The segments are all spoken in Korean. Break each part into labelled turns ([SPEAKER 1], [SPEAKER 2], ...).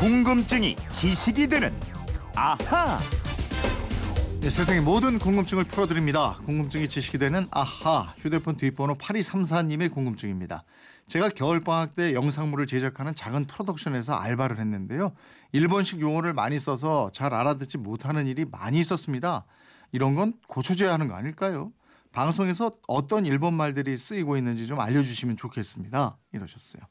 [SPEAKER 1] 궁금증이 지식이 되는 아하.
[SPEAKER 2] 네, 세상의 모든 궁금증을 풀어드립니다. 궁금증이 지식이 되는 아하 휴대폰 뒷번호 8234님의 궁금증입니다. 제가 겨울방학 때 영상물을 제작하는 작은 프로덕션에서 알바를 했는데요. 일본식 용어를 많이 써서 잘 알아듣지 못하는 일이 많이 있었습니다. 이런 건 고쳐줘야 하는 거 아닐까요? 방송에서 어떤 일본 말들이 쓰이고 있는지 좀 알려주시면 좋겠습니다. 이러셨어요.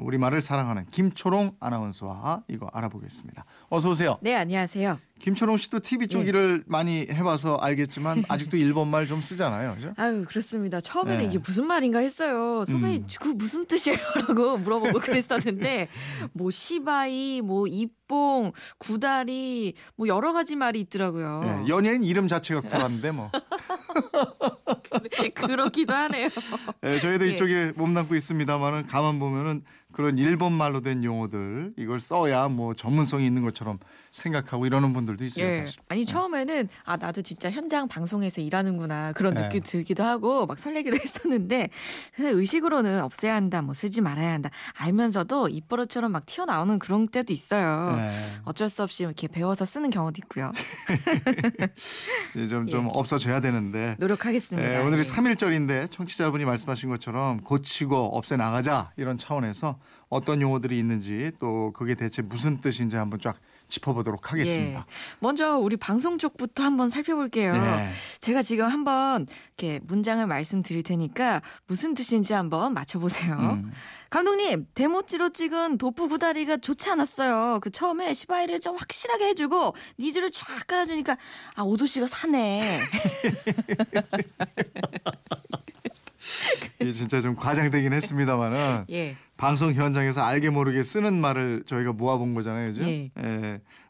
[SPEAKER 2] 우리말을 사랑하는 김초롱 아나운서와 이거 알아보겠습니다. 어서 오세요.
[SPEAKER 3] 네, 안녕하세요.
[SPEAKER 2] 김초롱 씨도 TV 쪽
[SPEAKER 3] 네.
[SPEAKER 2] 일을 많이 해봐서 알겠지만 아직도 일본말 좀 쓰잖아요. 그죠?
[SPEAKER 3] 아유, 그렇습니다. 처음에는
[SPEAKER 2] 네.
[SPEAKER 3] 이게 무슨 말인가 했어요. 선배님,
[SPEAKER 2] 음.
[SPEAKER 3] 그 무슨 뜻이에요? 라고 물어보고 그랬었는데, 뭐, 시바이, 뭐, 이뽕, 구다리, 뭐, 여러 가지 말이 있더라고요.
[SPEAKER 2] 네, 연예인 이름 자체가 쿨한데 뭐.
[SPEAKER 3] 그렇기도 하네요.
[SPEAKER 2] 네, 저희도
[SPEAKER 3] 예.
[SPEAKER 2] 이쪽에 몸담고 있습니다만은 가만 보면은 그런 일본 말로 된 용어들 이걸 써야 뭐 전문성이 있는 것처럼 생각하고 이러는 분들도 있어요.
[SPEAKER 3] 예.
[SPEAKER 2] 사실.
[SPEAKER 3] 아니, 처음에는, 아, 나도 진짜 현장 방송에서 일하는구나. 그런
[SPEAKER 2] 네.
[SPEAKER 3] 느낌이 들기도 하고, 막 설레기도 했었는데, 의식으로는 없애야 한다, 뭐, 쓰지 말아야 한다. 알면서도 입버릇처럼 막 튀어나오는 그런 때도 있어요.
[SPEAKER 2] 네.
[SPEAKER 3] 어쩔 수 없이 이렇게 배워서 쓰는 경우도 있고요.
[SPEAKER 2] 이제 좀, 좀
[SPEAKER 3] 예.
[SPEAKER 2] 없어져야 되는데.
[SPEAKER 3] 노력하겠습니다.
[SPEAKER 2] 네, 오늘이
[SPEAKER 3] 예.
[SPEAKER 2] 삼일절인데 청취자분이 말씀하신 것처럼 고치고 없애 나가자 이런 차원에서 어떤 용어들이 있는지 또 그게 대체 무슨 뜻인지 한번 쫙 짚어보도록 하겠습니다.
[SPEAKER 3] 예. 먼저 우리 방송 쪽부터 한번 살펴볼게요.
[SPEAKER 2] 네.
[SPEAKER 3] 제가 지금 한번 이렇게 문장을 말씀드릴 테니까 무슨 뜻인지 한번 맞춰보세요.
[SPEAKER 2] 음.
[SPEAKER 3] 감독님, 데모찌로 찍은 도뿌 구다리가 좋지 않았어요. 그 처음에 시바이를 좀 확실하게 해주고 니주를 쫙 깔아주니까 아 오도시가 사네.
[SPEAKER 2] 이게 진짜 좀 과장되긴 했습니다만은
[SPEAKER 3] 예.
[SPEAKER 2] 방송 현장에서 알게 모르게 쓰는 말을 저희가 모아본 거잖아요, 그죠?
[SPEAKER 3] 예.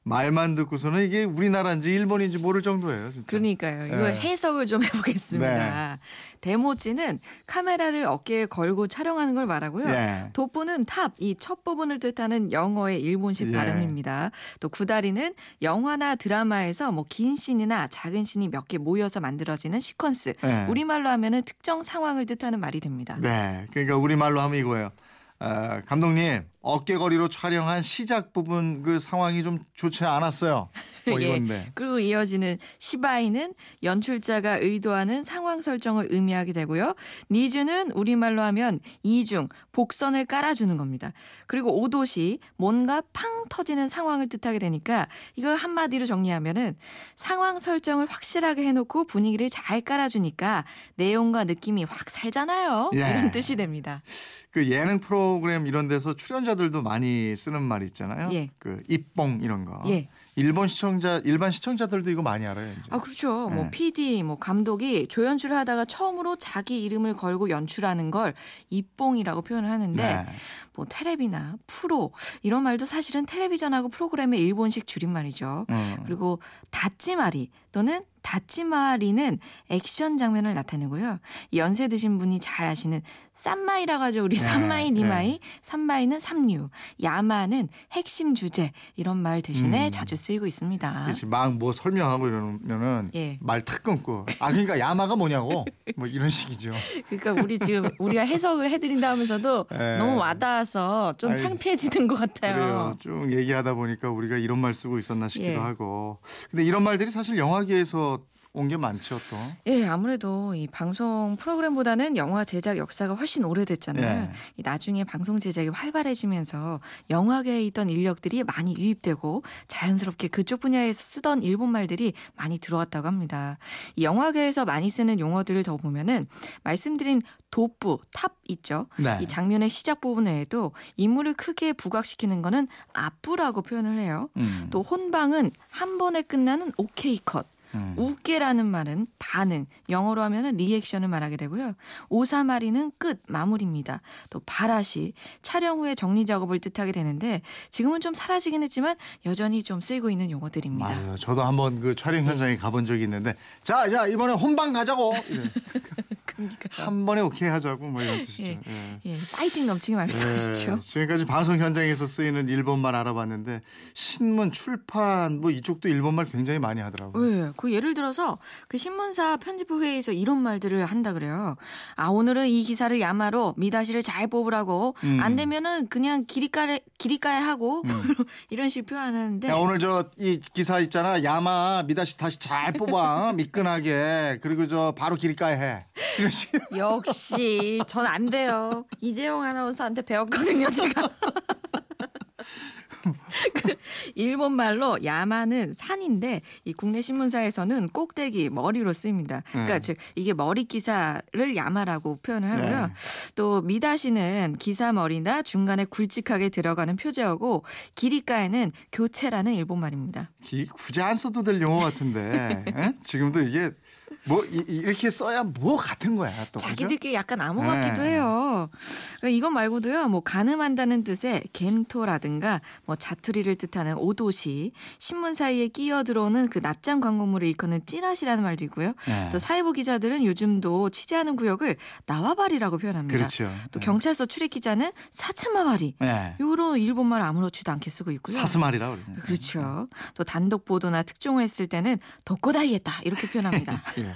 [SPEAKER 2] 말만 듣고서는 이게 우리나라인지 일본인지 모를 정도예요, 진짜.
[SPEAKER 3] 그러니까요. 이걸
[SPEAKER 2] 네.
[SPEAKER 3] 해석을 좀 해보겠습니다. 데모찌는 카메라를 어깨에 걸고 촬영하는 걸 말하고요.
[SPEAKER 2] 예.
[SPEAKER 3] 도뿌는 top, 이 첫 부분을 뜻하는 영어의 일본식
[SPEAKER 2] 예.
[SPEAKER 3] 발음입니다. 또 구다리는 영화나 드라마에서 뭐 긴 씬이나 작은 씬이 몇 개 모여서 만들어지는 시퀀스.
[SPEAKER 2] 예.
[SPEAKER 3] 우리말로 하면은 특정 상황을 뜻하는 말이 됩니다.
[SPEAKER 2] 네, 그러니까 우리 말로 하면 이거예요. 아, 감독님 어깨거리로 촬영한 시작 부분 그 상황이 좀 좋지 않았어요. 뭐
[SPEAKER 3] 예.
[SPEAKER 2] 이건데.
[SPEAKER 3] 그리고 이어지는 시바이는 연출자가 의도하는 상황 설정을 의미하게 되고요. 니즈는 우리말로 하면 이중, 복선을 깔아주는 겁니다. 그리고 오도시, 뭔가 팡 터지는 상황을 뜻하게 되니까 이걸 한마디로 정리하면은 상황 설정을 확실하게 해놓고 분위기를 잘 깔아주니까 내용과 느낌이 확 살잖아요.
[SPEAKER 2] 예.
[SPEAKER 3] 이런 뜻이 됩니다.
[SPEAKER 2] 그 예능 프로그램 이런 데서 출연자 들도 많이 쓰는 말 있잖아요.
[SPEAKER 3] 예.
[SPEAKER 2] 그 입봉 이런 거.
[SPEAKER 3] 예.
[SPEAKER 2] 일본 시청자 일반 시청자들도 이거 많이 알아요. 이제.
[SPEAKER 3] 아 그렇죠. 뭐
[SPEAKER 2] 네.
[SPEAKER 3] PD, 뭐 감독이 조연출을 하다가 처음으로 자기 이름을 걸고 연출하는 걸 입봉이라고 표현을 하는데
[SPEAKER 2] 네.
[SPEAKER 3] 뭐 텔레비나 프로 이런 말도 사실은 텔레비전하고 프로그램의 일본식 줄임말이죠.
[SPEAKER 2] 음.
[SPEAKER 3] 그리고 다찌마와리 또는 다찌마리는 액션 장면을 나타내고요. 이 연세 드신 분이 잘 아시는 쌈마이라 가지고 우리
[SPEAKER 2] 네,
[SPEAKER 3] 쌈마이
[SPEAKER 2] 네.
[SPEAKER 3] 니마이, 삼마이는 삼류, 야마는 핵심 주제 이런 말 대신에
[SPEAKER 2] 음.
[SPEAKER 3] 자주 쓰이고 있습니다.
[SPEAKER 2] 그렇지 막 뭐 설명하고 이러면은
[SPEAKER 3] 예.
[SPEAKER 2] 말탁 끊고 아 그러니까 야마가 뭐냐고 뭐 이런 식이죠.
[SPEAKER 3] 그러니까 우리 지금 우리가 해석을 해드린다 하면서도
[SPEAKER 2] 예.
[SPEAKER 3] 너무 와닿아서 좀
[SPEAKER 2] 아이,
[SPEAKER 3] 창피해지는 것 같아요.
[SPEAKER 2] 그래요. 쭉 얘기하다 보니까 우리가 이런 말 쓰고 있었나 싶기도
[SPEAKER 3] 예.
[SPEAKER 2] 하고. 근데 이런 말들이 사실 영화계에서 온 게 많죠 또.
[SPEAKER 3] 예, 아무래도 이 방송 프로그램보다는 영화 제작 역사가 훨씬 오래됐잖아요.
[SPEAKER 2] 예.
[SPEAKER 3] 이 나중에 방송 제작이 활발해지면서 영화계에 있던 인력들이 많이 유입되고 자연스럽게 그쪽 분야에서 쓰던 일본 말들이 많이 들어왔다고 합니다. 이 영화계에서 많이 쓰는 용어들을 더 보면은 말씀드린 도뿌, top 있죠.
[SPEAKER 2] 네.
[SPEAKER 3] 이 장면의 시작 부분 외에도 인물을 크게 부각시키는 거는 아뿌라고 표현을 해요.
[SPEAKER 2] 음.
[SPEAKER 3] 또 혼방은 한 번에 끝나는 오케이 컷.
[SPEAKER 2] 음.
[SPEAKER 3] 우께라는 말은 반응, 영어로 하면은 리액션을 말하게 되고요. 오사마리는 끝, 마무리입니다. 또 바라시, 촬영 후에 정리 작업을 뜻하게 되는데 지금은 좀 사라지긴 했지만 여전히 좀 쓰이고 있는 용어들입니다.
[SPEAKER 2] 맞아요. 저도 한번 그 촬영 현장에 가본 적이 있는데 자, 자 이번에 혼방 가자고. 이래.
[SPEAKER 3] 그러니까요.
[SPEAKER 2] 한 번에 오케이 하자고 뭐 이런 뜻이죠.
[SPEAKER 3] 예.
[SPEAKER 2] 예.
[SPEAKER 3] 예, 파이팅 넘치게 말씀하시죠.
[SPEAKER 2] 네, 지금까지 방송 현장에서 쓰이는 일본말 알아봤는데 신문, 출판 뭐 이쪽도 일본말 굉장히 많이 하더라고요.
[SPEAKER 3] 예, 그 예를 들어서 그 신문사 편집부 회의에서 이런 말들을 한다 그래요. 아 오늘은 이 기사를 야마로 미다시를 잘 뽑으라고
[SPEAKER 2] 음.
[SPEAKER 3] 안 되면은 그냥 기리까에 기리까에 하고
[SPEAKER 2] 음.
[SPEAKER 3] 이런 식으로 표현하는데
[SPEAKER 2] 야, 오늘 저 이 기사 있잖아. 야마 미다시 다시 잘 뽑아. 미끈하게. 그리고 저 바로 길가에 해. 이런 식.
[SPEAKER 3] 역시 전 안 돼요. 이재용 아나운서한테 배웠거든요, 제가. 그 일본 말로 야마는 산인데 이 국내 신문사에서는 꼭대기 머리로 쓰입니다. 그러니까
[SPEAKER 2] 네.
[SPEAKER 3] 즉 이게 머리 기사를 야마라고 표현을 하고요.
[SPEAKER 2] 네.
[SPEAKER 3] 또 미다시는 기사 머리나 중간에 굵직하게 들어가는 표제어고 기리가에는 교체라는 일본 말입니다.
[SPEAKER 2] 기- 굳이 안 써도 될 용어 같은데. 에? 지금도 이게 뭐 이, 렇게 써야 뭐 같은 거야. 또. 그죠?
[SPEAKER 3] 자기들끼리 약간 암호
[SPEAKER 2] 네.
[SPEAKER 3] 같기도 해요. 그러니까 이것 말고도요, 뭐 가늠한다는 뜻의 겐토라든가 뭐 자투리를 뜻하는 오도시, 신문 사이에 끼어 들어오는 그 낮잠 광고물을 일컫는 찌라시라는 말도 있고요.
[SPEAKER 2] 네.
[SPEAKER 3] 또 사회부 기자들은 요즘도 취재하는 구역을 나와바리라고 표현합니다.
[SPEAKER 2] 그렇죠.
[SPEAKER 3] 또
[SPEAKER 2] 네.
[SPEAKER 3] 경찰서 출입 기자는 사츠마바리.
[SPEAKER 2] 네.
[SPEAKER 3] 요런 일본말 아무렇지도 않게 쓰고 있고요.
[SPEAKER 2] 사스말이라고 그러죠.
[SPEAKER 3] 그렇죠. 또 단독 보도나 특종을 했을 때는 덕고다이했다 이렇게 표현합니다.
[SPEAKER 2] 예.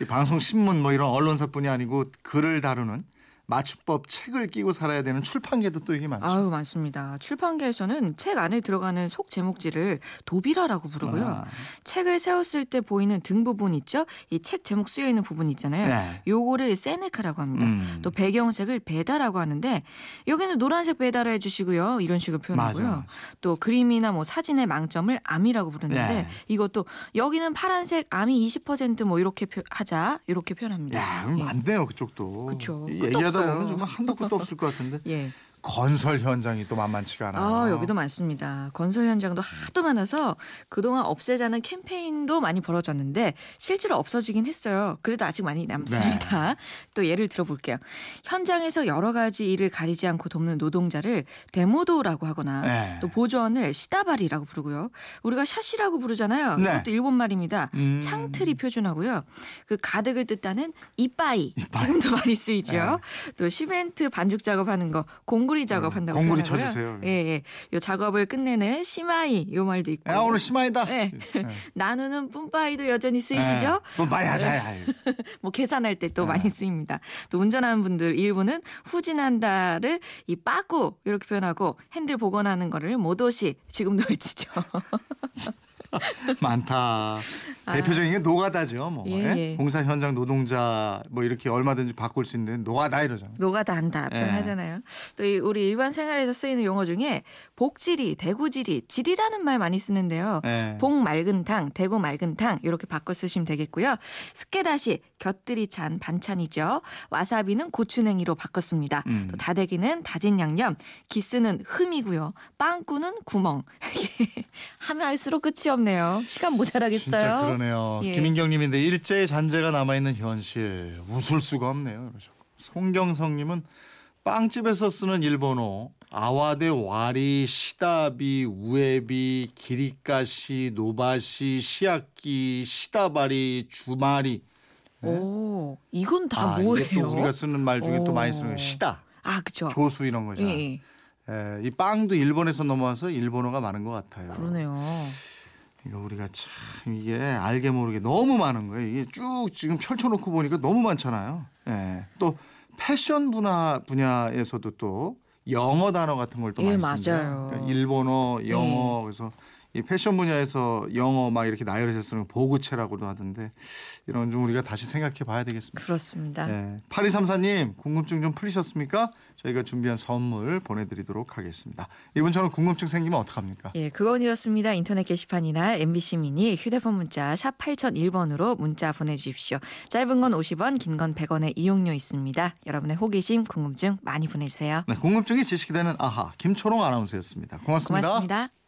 [SPEAKER 2] 이 방송 신문 뭐 이런 언론사뿐이 아니고 글을 다루는 맞춤법 책을 끼고 살아야 되는 출판계도 또 이게 많죠.
[SPEAKER 3] 아유 많습니다. 출판계에서는 책 안에 들어가는 속 제목지를 도비라라고 부르고요.
[SPEAKER 2] 아,
[SPEAKER 3] 책을 세웠을 때 보이는 등 부분 있죠? 이 책 제목 쓰여 있는 부분 있잖아요.
[SPEAKER 2] 네.
[SPEAKER 3] 요거를 세네카라고 합니다.
[SPEAKER 2] 음.
[SPEAKER 3] 또 배경색을 베다라고 하는데 여기는 노란색 베다를 해주시고요. 이런 식으로 표현하고요.
[SPEAKER 2] 맞아.
[SPEAKER 3] 또 그림이나 뭐 사진의 망점을 암이라고 부르는데
[SPEAKER 2] 네.
[SPEAKER 3] 이것도 여기는 파란색 암이 20%뭐 이렇게 표- 하자 이렇게 표현합니다.
[SPEAKER 2] 야, 그럼
[SPEAKER 3] 예.
[SPEAKER 2] 많네요 그쪽도.
[SPEAKER 3] 그쵸.
[SPEAKER 2] 이
[SPEAKER 3] 없어요.
[SPEAKER 2] 보면 정말 한도 끝도 없을 것 같은데
[SPEAKER 3] 예.
[SPEAKER 2] 건설 현장이 또 만만치가 않아요.
[SPEAKER 3] 아, 여기도 많습니다. 건설 현장도 하도 많아서 그동안 없애자는 캠페인도 많이 벌어졌는데 실제로 없어지긴 했어요. 그래도 아직 많이 남습니다. 또 예를 들어볼게요. 현장에서 여러 가지 일을 가리지 않고 돕는 노동자를 데모도라고 하거나
[SPEAKER 2] 네.
[SPEAKER 3] 또 보조원을 시다바리라고 부르고요. 우리가 샤시라고 부르잖아요.
[SPEAKER 2] 네.
[SPEAKER 3] 그것도 일본 말입니다.
[SPEAKER 2] 음.
[SPEAKER 3] 창틀이 표준하고요. 그 가득을 뜻하는 이빠이, 지금도 많이 쓰이죠.
[SPEAKER 2] 네.
[SPEAKER 3] 또 시멘트 반죽 작업하는 거 공구리 작업한다고
[SPEAKER 2] 공구리
[SPEAKER 3] 표현하고요.
[SPEAKER 2] 쳐주세요.
[SPEAKER 3] 예, 예. 요 작업을 끝내는 시마이 요 말도 있고.
[SPEAKER 2] 야 오늘 시마이다.
[SPEAKER 3] 네. 나누는 뿜빠이도 여전히 쓰이시죠?
[SPEAKER 2] 뿜빠이 하자.
[SPEAKER 3] 뭐 계산할 때 또
[SPEAKER 2] 네.
[SPEAKER 3] 많이 쓰입니다. 또 운전하는 분들 일부는 후진한다를 이 빠꾸 이렇게 표현하고 핸들 복원하는 거를 모도시 지금도 외치죠.
[SPEAKER 2] 많다.
[SPEAKER 3] 아.
[SPEAKER 2] 대표적인 게 노가다죠. 뭐
[SPEAKER 3] 예,
[SPEAKER 2] 예?
[SPEAKER 3] 예.
[SPEAKER 2] 공사 현장 노동자 뭐 이렇게 얼마든지 바꿀 수 있는 노가다 이러잖아요.
[SPEAKER 3] 노가다 한다
[SPEAKER 2] 예.
[SPEAKER 3] 표현하잖아요. 또이 우리 일반 생활에서 쓰이는 용어 중에 복지리, 대구지리, 지리라는 말 많이 쓰는데요.
[SPEAKER 2] 예.
[SPEAKER 3] 복 맑은 탕, 대구 맑은 탕 이렇게 바꿔 쓰시면 되겠고요. 스끼다시 곁들이 찬 반찬이죠. 와사비는 고추냉이로 바꿨습니다.
[SPEAKER 2] 음.
[SPEAKER 3] 또 다대기는 다진 양념, 기스는 흠이고요. 빵꾸는 구멍. 하면 할수록 끝이 없네요. 시간 모자라겠어요.
[SPEAKER 2] 그러네요.
[SPEAKER 3] 예.
[SPEAKER 2] 김인경님인데 일제의 잔재가 남아 있는 현실 웃을 수가 없네요. 그러죠. 송경성님은 빵집에서 쓰는 일본어 아와데 와리 시다비 우에비 기리까시 노바시 시아끼 시다바리 주마리
[SPEAKER 3] 오, 이건 다
[SPEAKER 2] 아,
[SPEAKER 3] 뭐예요?
[SPEAKER 2] 이게 또 우리가 쓰는 말 중에 또
[SPEAKER 3] 오.
[SPEAKER 2] 많이 쓰는 거 시다
[SPEAKER 3] 아, 그죠.
[SPEAKER 2] 조수 이런 거죠.
[SPEAKER 3] 예, 예.
[SPEAKER 2] 예, 이 빵도 일본에서 넘어와서 일본어가 많은 것 같아요.
[SPEAKER 3] 그러네요.
[SPEAKER 2] 이거 우리가 참 이게 알게 모르게 너무 많은 거예요. 이게 쭉 지금 펼쳐놓고 보니까 너무 많잖아요. 예. 또 패션 분야 분야에서도 또 영어 단어 같은 걸또
[SPEAKER 3] 예,
[SPEAKER 2] 많이 씁니다.
[SPEAKER 3] 맞아요.
[SPEAKER 2] 그러니까 일본어, 영어
[SPEAKER 3] 네.
[SPEAKER 2] 그래서 이 패션 분야에서 영어 막 이렇게 나열해서 쓰는 보구체라고도 하던데 이런 건좀 우리가 다시 생각해 봐야 되겠습니다.
[SPEAKER 3] 그렇습니다.
[SPEAKER 2] 예. 8234님 궁금증 좀 풀리셨습니까? 저희가 준비한 선물 보내드리도록 하겠습니다. 이분처럼 궁금증 생기면 어떡합니까?
[SPEAKER 3] 예, 그건 이렇습니다. 인터넷 게시판이나 MBC 미니 휴대폰 문자 샵 8001번으로 문자 보내주십시오. 짧은 건 50원, 긴 건 100원의 이용료 있습니다. 여러분의 호기심, 궁금증 많이 보내주세요.
[SPEAKER 2] 네, 궁금증이 지식이 되는 아하 김초롱 아나운서였습니다. 고맙습니다.
[SPEAKER 3] 고맙습니다.